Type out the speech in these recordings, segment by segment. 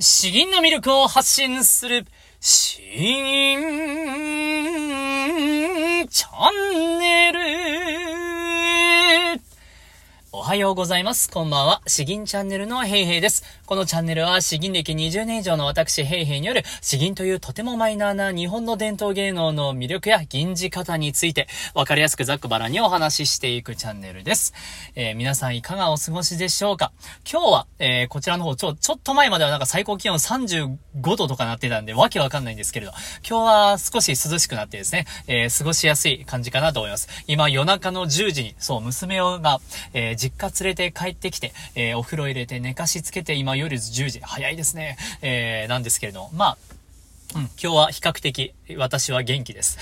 詩吟の魅力を発信する、詩吟チャンネル。はようございます。こんばんは。詩吟チャンネルのヘイヘイです。このチャンネルは詩吟歴20年以上の私ヘイヘイによる詩吟というとてもマイナーな日本の伝統芸能の魅力や吟じ方についてわかりやすくざっくばらにお話ししていくチャンネルです。えー、皆さんいかがお過ごしでしょうか？今日は、えー、こちらの方ちょ、ちょっと前まではなんか最高気温35度とかなってたんでわけわかんないんですけれど、今日は少し涼しくなってですね、えー、過ごしやすい感じかなと思います。今夜中の10時に、そう、娘が、えー実家連れて帰ってきて、えー、お風呂入れて寝かしつけて、今夜10時、早いですね。えー、なんですけれども、まあ、うん、今日は比較的私は元気です。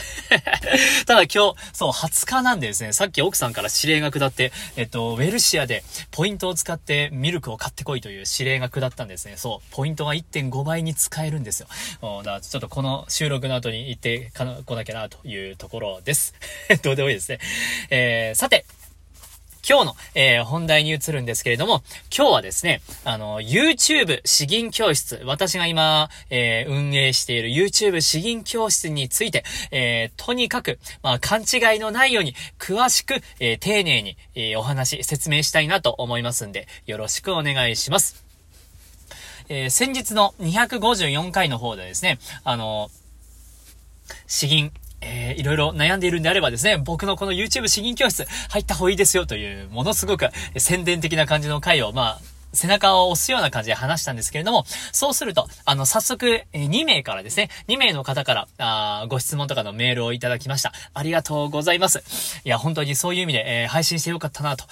ただ今日、そう、20日なんでですね、さっき奥さんから指令が下って、えっと、ウェルシアでポイントを使ってミルクを買ってこいという指令が下ったんですね。そう、ポイントが1.5倍に使えるんですよ。だからちょっとこの収録の後に行ってこなきゃなというところです。どうでもいいですね。えー、さて、今日の、えー、本題に移るんですけれども、今日はですね、あの、YouTube 詩吟教室、私が今、えー、運営している YouTube 詩吟教室について、えー、とにかく、まあ、勘違いのないように、詳しく、え、丁寧に、え、お話、説明したいなと思いますんで、よろしくお願いします。え、先日の254回の方でですね、あの、詩吟、えー、いろいろ悩んでいるんであればですね、僕のこの YouTube 詩吟教室入った方がいいですよという、ものすごく宣伝的な感じの回を、まあ、背中を押すような感じで話したんですけれども、そうすると、あの、早速、2名からですね、2名の方から、あご質問とかのメールをいただきました。ありがとうございます。いや、本当にそういう意味で、えー、配信してよかったなと、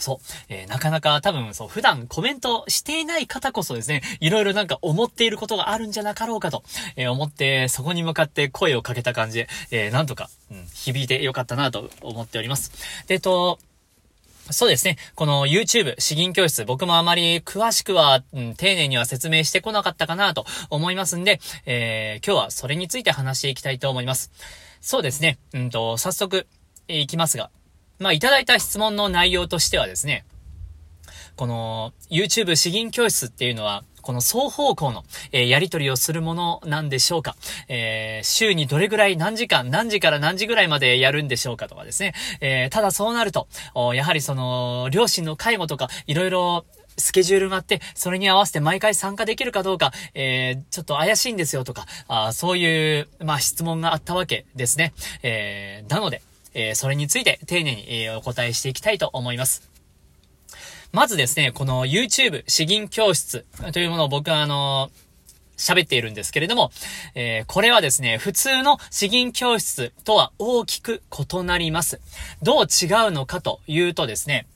そう。えー、なかなか多分、そう、普段コメントしていない方こそですね、いろいろなんか思っていることがあるんじゃなかろうかと、えー、思って、そこに向かって声をかけた感じで、えー、なんとか、うん、響いてよかったなと思っております。で、えっと、そうですね。この YouTube 詩吟教室、僕もあまり詳しくは、うん、丁寧には説明してこなかったかなと思いますんで、えー、今日はそれについて話していきたいと思います。そうですね。うんと、早速、え、いきますが、まあ、いただいた質問の内容としてはですね、この YouTube 詩吟教室っていうのは、この双方向の、えー、やり取りをするものなんでしょうか、えー、週にどれぐらい何時間、何時から何時ぐらいまでやるんでしょうかとかですね。えー、ただそうなると、やはりその、両親の介護とか、いろいろスケジュールがあって、それに合わせて毎回参加できるかどうか、えー、ちょっと怪しいんですよとか、あそういう、まあ、質問があったわけですね。えー、なので、えー、それについて丁寧に、えー、お答えしていきたいと思います。まずですね、この YouTube 詩吟教室というものを僕はあの喋っているんですけれども、えー、これはですね、普通の詩吟教室とは大きく異なります。どう違うのかというとですね、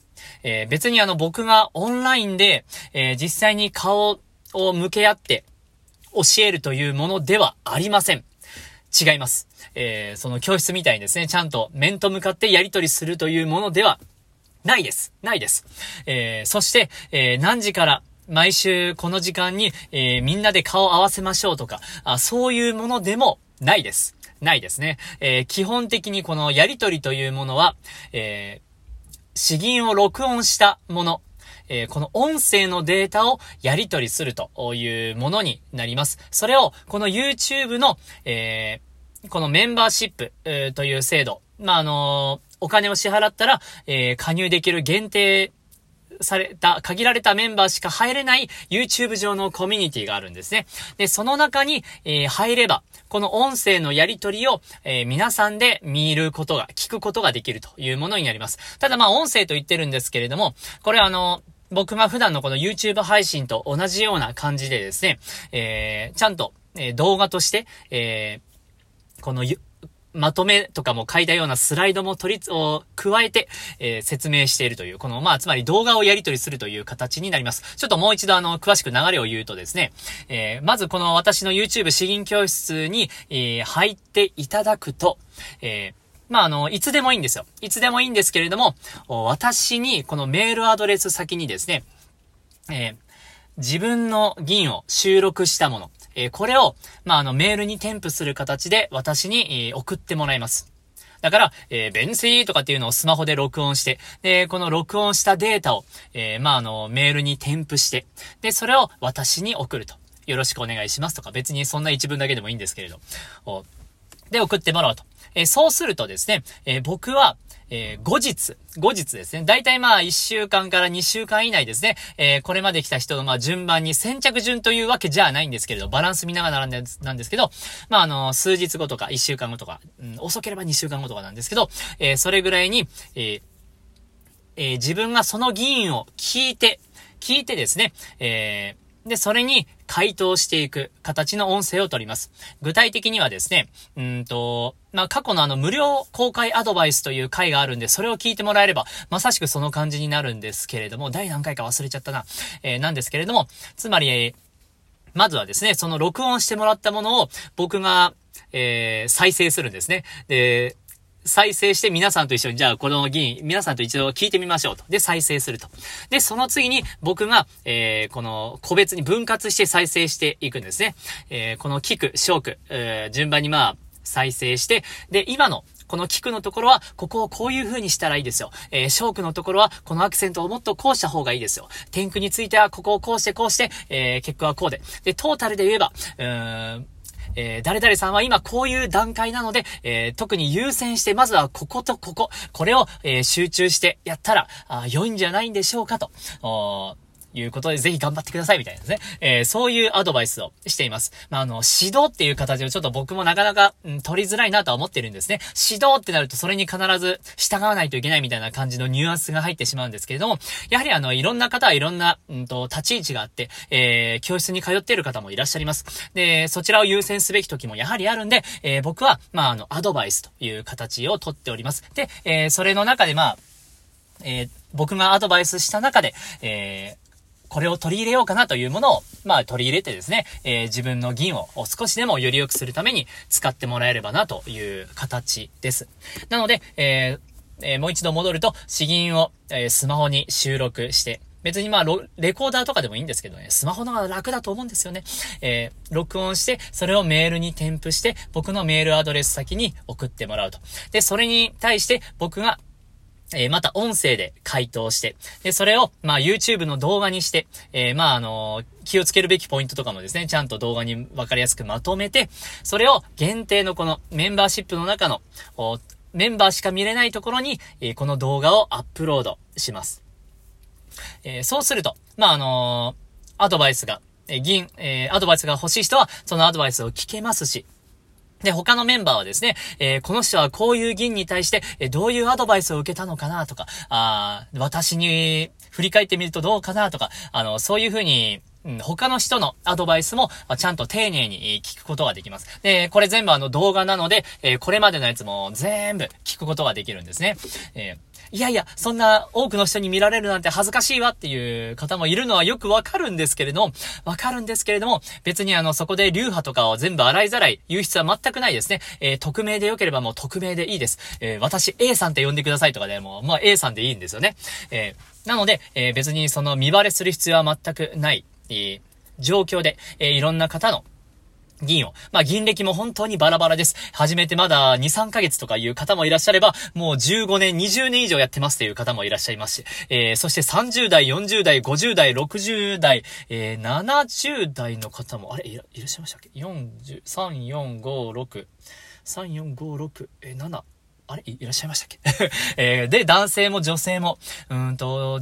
えー、別にあの僕がオンラインで、えー、実際に顔を向け合って教えるというものではありません。違います。えー、その教室みたいにですね、ちゃんと面と向かってやり取りするというものではないです。ないです。えー、そして、えー、何時から毎週この時間に、えー、みんなで顔合わせましょうとか、あそういうものでもないです。ないですね。え、基本的にこのやりとりというものは、えー、詩吟を録音したもの、えー、この音声のデータをやり取りするというものになります。それを、この YouTube の、えー、このメンバーシップ、えー、という制度、まあ、あのお金を支払ったら、えー、加入できる限定された、限られたメンバーしか入れない YouTube 上のコミュニティがあるんですね。で、その中に、えー、入れば、この音声のやり取りを、えー、皆さんで見ることが、聞くことができるというものになります。ただまあ音声と言ってるんですけれども、これあの、僕が普段のこの YouTube 配信と同じような感じでですね、えー、ちゃんと、え、動画として、えー、このまとめとかも書いたようなスライドも取り、を加えて、えー、説明しているという、この、まあ、つまり動画をやり取りするという形になります。ちょっともう一度あの、詳しく流れを言うとですね、えー、まずこの私の YouTube 詩吟教室に、えー、入っていただくと、えー、まあ、あの、いつでもいいんですよ。いつでもいいんですけれども、私にこのメールアドレス先にですね、えー、自分の銀を収録したもの、えー、これを、まあ、あの、メールに添付する形で私に、えー、送ってもらいます。だから、えー、ベンシーとかっていうのをスマホで録音して、で、この録音したデータを、えー、まあ、あの、メールに添付して、で、それを私に送ると。よろしくお願いしますとか、別にそんな一文だけでもいいんですけれど。で、送ってもらおうと。えー、そうするとですね、え、僕は、えー、後日、後日ですね。だいたいまあ、1週間から2週間以内ですね。えー、これまで来た人のまあ、順番に先着順というわけじゃないんですけれど、バランス見ながらなんですけど、まあ、あの、数日後とか1週間後とか、うん、遅ければ2週間後とかなんですけど、えー、それぐらいに、ええ、自分がその議員を聞いて、聞いてですね、えー、で、それに回答していく形の音声を取ります。具体的にはですね、うんと、まあ、過去のあの無料公開アドバイスという回があるんで、それを聞いてもらえれば、まさしくその感じになるんですけれども、第何回か忘れちゃったな。えー、なんですけれども、つまり、えー、まずはですね、その録音してもらったものを僕が、えー、再生するんですね。で、再生して皆さんと一緒に、じゃあこの議員、皆さんと一度聞いてみましょうと。で、再生すると。で、その次に僕が、えー、この個別に分割して再生していくんですね。えー、この聞く、ショーク、えー、順番にまあ、再生して、で、今のこの聞くのところは、ここをこういう風にしたらいいですよ。えー、ショークのところは、このアクセントをもっとこうした方がいいですよ。天空については、ここをこうしてこうして、えー、結果はこうで。で、トータルで言えば、うーん、えー、誰々さんは今こういう段階なので、えー、特に優先して、まずはこことここ、これを、えー、集中してやったら、あ良いんじゃないんでしょうかと。いうことで、ぜひ頑張ってくださいみたいなですね。えー、そういうアドバイスをしています。まあ、あの、指導っていう形をちょっと僕もなかなか、うん、取りづらいなとは思ってるんですね。指導ってなるとそれに必ず従わないといけないみたいな感じのニュアンスが入ってしまうんですけれども、やはりあの、いろんな方はいろんな、うんと、立ち位置があって、えー、教室に通っている方もいらっしゃいます。で、そちらを優先すべき時もやはりあるんで、えー、僕は、まあ、あの、アドバイスという形をとっております。で、えー、それの中でまあ、えー、僕がアドバイスした中で、えー、これを取り入れようかなというものを、まあ取り入れてですね、えー、自分の銀を少しでもより良くするために使ってもらえればなという形です。なので、えーえー、もう一度戻ると、詩吟を、え、スマホに収録して、別にまあ、レコーダーとかでもいいんですけどね、スマホの方が楽だと思うんですよね。えー、録音して、それをメールに添付して、僕のメールアドレス先に送ってもらうと。で、それに対して僕がえー、また音声で回答して、で、それを、まあ、YouTube の動画にして、えー、まあ、あのー、気をつけるべきポイントとかもですね、ちゃんと動画にわかりやすくまとめて、それを限定のこのメンバーシップの中の、メンバーしか見れないところに、えー、この動画をアップロードします。えー、そうすると、まあ、あのアドバイスが、え銀、えアドバイスが欲しい人は、そのアドバイスを聞けますし、で、他のメンバーはですね、えー、この人はこういう議員に対して、えー、どういうアドバイスを受けたのかなとか、あ私に振り返ってみるとどうかなとか、あの、そういうふうに、他の人のアドバイスも、ちゃんと丁寧に聞くことができます。で、これ全部あの動画なので、えー、これまでのやつも全部聞くことができるんですね。えーいやいや、そんな多くの人に見られるなんて恥ずかしいわっていう方もいるのはよくわかるんですけれども、わかるんですけれども、別にあの、そこで流派とかを全部洗いざらい言う必要は全くないですね。えー、匿名で良ければもう匿名でいいです。えー、私 A さんって呼んでくださいとかでも、まあ A さんでいいんですよね。えー、なので、え別にその見バレする必要は全くない、え状況で、えいろんな方の銀を。まあ、銀歴も本当にバラバラです。始めてまだ2、3ヶ月とかいう方もいらっしゃれば、もう15年、20年以上やってますという方もいらっしゃいますし、えー、そして30代、40代、50代、60代、えー、70代の方も、あれいら、っしゃいましたっけ ?40、3、4、5、6、3、4、5、6、えー、7、あれいらっしゃいましたっけ？えー、で、男性も女性も、うんと、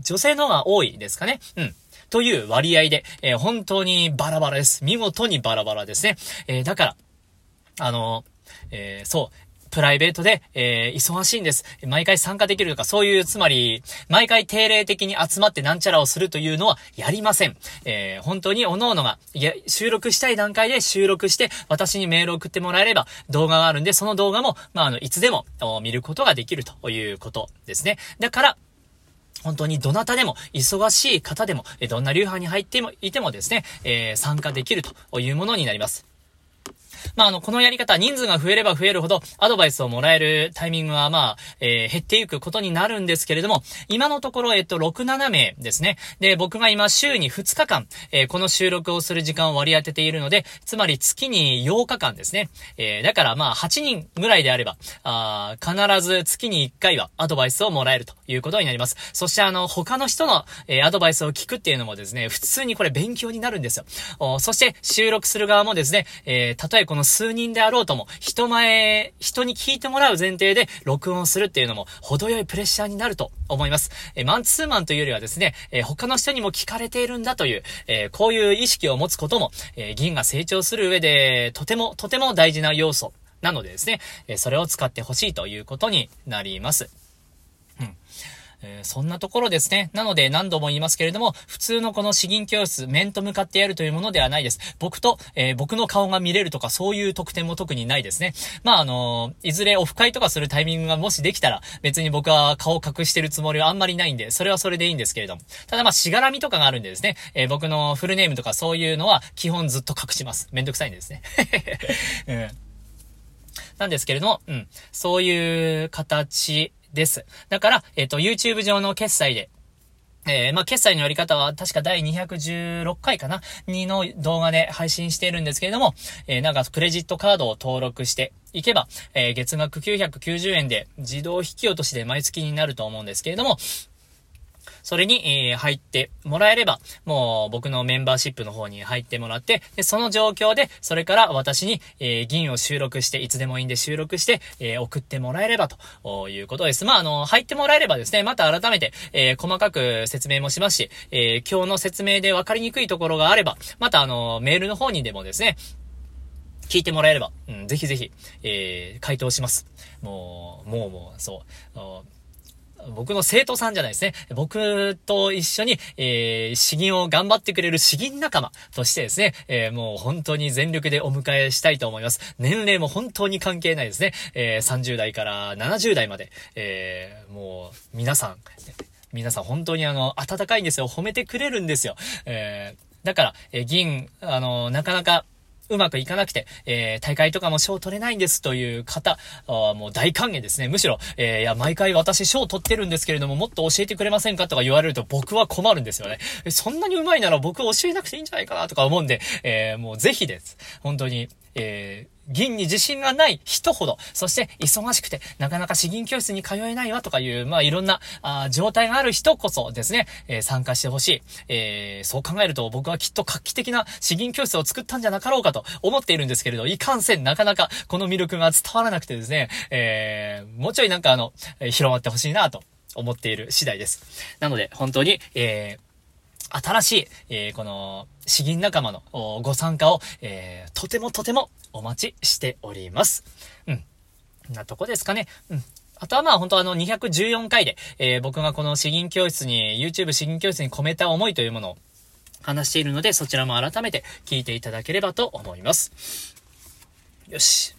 女性の方が多いですかね。うん。という割合で、えー、本当にバラバラです。見事にバラバラですね。えー、だから、あの、えー、そう、プライベートで、えー、忙しいんです。毎回参加できるとか、そういう、つまり、毎回定例的に集まってなんちゃらをするというのはやりません。えー、本当に各々が、いや、収録したい段階で収録して、私にメールを送ってもらえれば、動画があるんで、その動画も、まあ、あの、いつでも、見ることができるということですね。だから、本当にどなたでも、忙しい方でも、どんな流派に入ってもいてもですね、えー、参加できるというものになります。まあ、あの、このやり方、人数が増えれば増えるほど、アドバイスをもらえるタイミングは、まあ、えー、減っていくことになるんですけれども、今のところ、えっと、6、7名ですね。で、僕が今、週に2日間、えー、この収録をする時間を割り当てているので、つまり月に8日間ですね。えー、だから、まあ、8人ぐらいであれば、あ必ず月に1回はアドバイスをもらえるということになります。そして、あの、他の人の、えー、アドバイスを聞くっていうのもですね、普通にこれ勉強になるんですよ。おそして、収録する側もですね、えー、たとえこの数人であろうとも、人前、人に聞いてもらう前提で録音するっていうのも、程よいプレッシャーになると思います。えマンツーマンというよりはですね、え他の人にも聞かれているんだという、えこういう意識を持つことも、え銀が成長する上で、とても、とても大事な要素なのでですね、えそれを使ってほしいということになります。えー、そんなところですね。なので何度も言いますけれども、普通のこの詩吟教室、面と向かってやるというものではないです。僕と、えー、僕の顔が見れるとかそういう特典も特にないですね。まあ、あのー、いずれオフ会とかするタイミングがもしできたら、別に僕は顔隠してるつもりはあんまりないんで、それはそれでいいんですけれども。ただまあ、しがらみとかがあるんでですね、え僕のフルネームとかそういうのは基本ずっと隠します。めんどくさいんですね。うんなんですけれども、うん。そういう形です。だから、えっ、ー、と、YouTube 上の決済で、えー、まあ、決済のやり方は確か第216回かな？2の動画で配信しているんですけれども、えー、なんかクレジットカードを登録していけば、えー、月額990円で自動引き落としで毎月になると思うんですけれども、それに、えー、入ってもらえれば、もう僕のメンバーシップの方に入ってもらって、で、その状況で、それから私に、えー、銀を収録して、いつでもいいんで収録して、えー、送ってもらえればということです。まあ、あの、入ってもらえればですね、また改めて、えー、細かく説明もしますし、えー、今日の説明で分かりにくいところがあれば、またあの、メールの方にでもですね、聞いてもらえれば、うん、ぜひぜひ、えー、回答します。もう、もうもう、そう。僕の生徒さんじゃないですね。僕と一緒に、えー、詩吟を頑張ってくれる詩吟仲間としてですね、えー、もう本当に全力でお迎えしたいと思います。年齢も本当に関係ないですね。えー、30代から70代まで、えー、もう皆さん、皆さん本当にあの、温かいんですよ。褒めてくれるんですよ。えー、だから、えー、銀、あの、なかなか、うまくいかなくて、えー、大会とかも賞取れないんですという方、あもう大歓迎ですね。むしろ、えー、いや、毎回私賞取ってるんですけれども、もっと教えてくれませんかとか言われると僕は困るんですよね。そんなに上手いなら僕教えなくていいんじゃないかなとか思うんで、えー、もうぜひです。本当に、えー、銀に自信がない人ほど、そして忙しくて、なかなか詩吟教室に通えないわとかいう、まあいろんな、あ状態がある人こそですね、えー、参加してほしい。えー、そう考えると僕はきっと画期的な詩吟教室を作ったんじゃなかろうかと思っているんですけれど、いかんせんなかなかこの魅力が伝わらなくてですね、えー、もうちょいなんかあの、広まってほしいなと思っている次第です。なので、本当に、えー、新しい、えー、この、詩吟仲間のご参加を、えー、とてもとてもお待ちしております。うん。なとこですかね。うん。あとはまあ本当あの214回で、えー、僕がこの詩吟教室に、YouTube 詩吟教室に込めた思いというものを話しているので、そちらも改めて聞いていただければと思います。よし。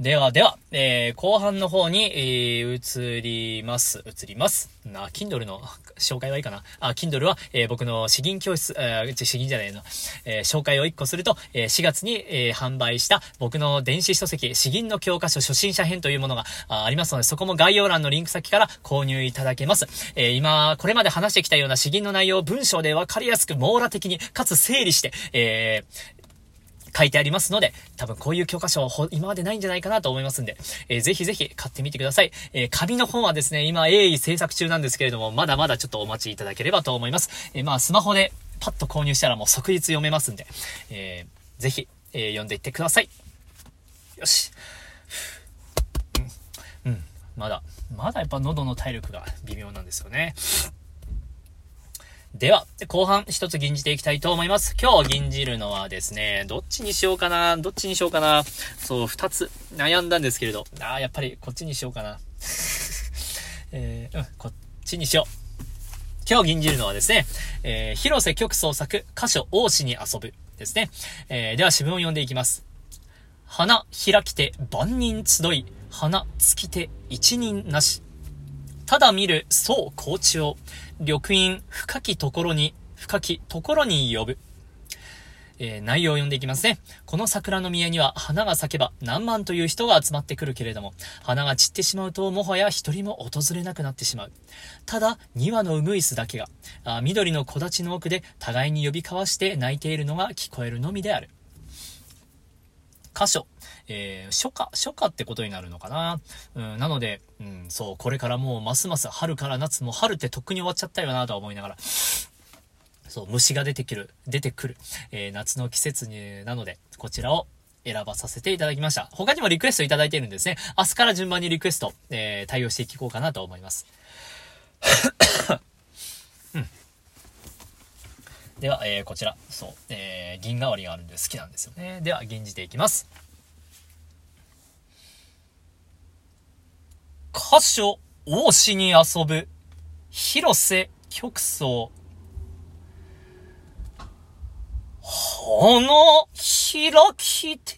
ではでは、えー、後半の方に、えー、移ります。移ります。な、Kindle の紹介はいいかな。あ、Kindle は、えー、僕の詩吟教室、えー、詩吟じゃないの、えー、紹介を1個すると、えー、4月に、えー、販売した僕の電子書籍、詩吟の教科書初心者編というものがあありますので、そこも概要欄のリンク先から購入いただけます。えー、今、これまで話してきたような詩吟の内容を文章でわかりやすく網羅的に、かつ整理して、えー、書いてありますので、多分こういう教科書は今までないんじゃないかなと思いますんで、えー、ぜひぜひ買ってみてください。えー、紙の本はですね、今鋭意制作中なんですけれども、まだまだちょっとお待ちいただければと思います。えー、まあ、スマホでパッと購入したらもう即日読めますんで、えー、ぜひ、えー、読んでいってください。よし。うん。うん。まだ、まだやっぱ喉の体力が微妙なんですよね。では、後半一つ吟じていきたいと思います。今日吟じるのはですね、どっちにしようかな、どっちにしようかな。そう、二つ悩んだんですけれど、ああ、やっぱりこっちにしようかな。えー、うん、こっちにしよう。今日吟じるのはですね、えー、広瀬曲創作、歌所王子に遊ぶですね。えー、では詩文を読んでいきます。花開きて万人集い、花尽きて一人なし。ただ見る宋校長。緑陰深きところに、深きところに呼ぶ。えー、内容を読んでいきますね。この桜の宮には花が咲けば何万という人が集まってくるけれども、花が散ってしまうともはや一人も訪れなくなってしまう。ただ、2羽のウグイスだけが、あ緑の木立の奥で互いに呼び交わして泣いているのが聞こえるのみである。箇所。えー、初夏、初夏ってことになるのかな？うん、なので、うん、そう、これからもうますます春から夏、も春ってとっくに終わっちゃったよなとは思いながら、そう、虫が出てくる、出てくる、えー、夏の季節に、なので、こちらを選ばさせていただきました。他にもリクエストいただいているんですね。明日から順番にリクエスト、えー、対応していこうかなと思います。では、えー、こちら、そう、えー、銀代わりがあるんで好きなんですよね。では、吟じていきます。歌所、王子に遊ぶ、広瀬曲層。花開きて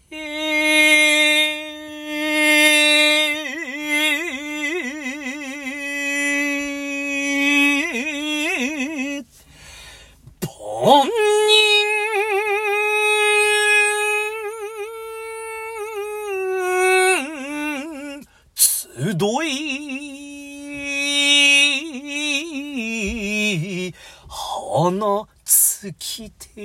花尽きて、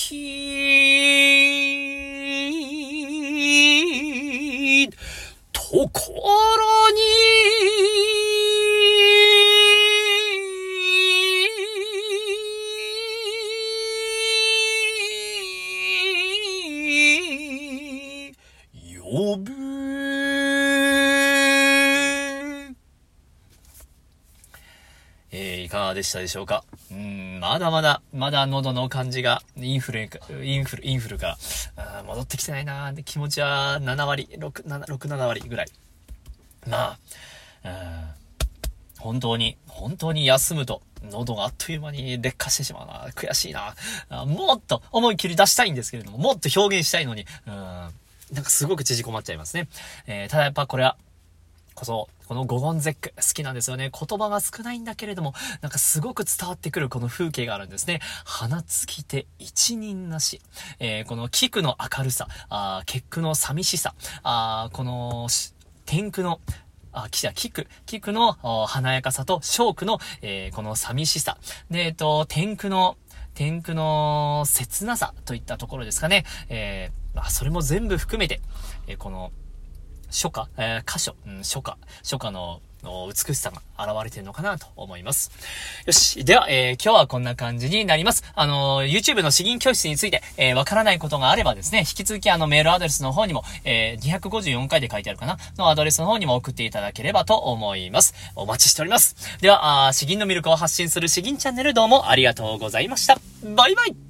深きところに呼ぶ。えー、いかがでしたでしょうか、まだまだ、まだ喉の感じが、インフル、インフル、インフルが、戻ってきてないなー気持ちは7割、6、7、6、7割ぐらい。まあ、本当に、本当に休むと、喉があっという間に劣化してしまうな。悔しいな。もっと思い切り出したいんですけれども、もっと表現したいのに、うんなんかすごく縮こまっちゃいますね。えー、ただやっぱこれは、こそ、このゴゴンゼック好きなんですよね。言葉が少ないんだけれども、なんかすごく伝わってくるこの風景があるんですね。花尽きて一人なし。えー、この菊の明るさ、あ結句の寂しさ、あこの天空のあ、きや、菊、菊の華やかさと、ショークの、えー、この寂しさ。で、えっ、と、天空の、天空の切なさといったところですかね。えー、まあ、それも全部含めて、えー、この、初夏、えー、箇所、うん、初夏、初夏の美しさが現れてるのかなと思います。よし。では、えー、今日はこんな感じになります。あのー、YouTube の詩吟教室について、えー、わからないことがあればですね、引き続きあのメールアドレスの方にも、え、254回で書いてあるかなのアドレスの方にも送っていただければと思います。お待ちしております。では、詩吟の魅力を発信する詩吟チャンネルどうもありがとうございました。バイバイ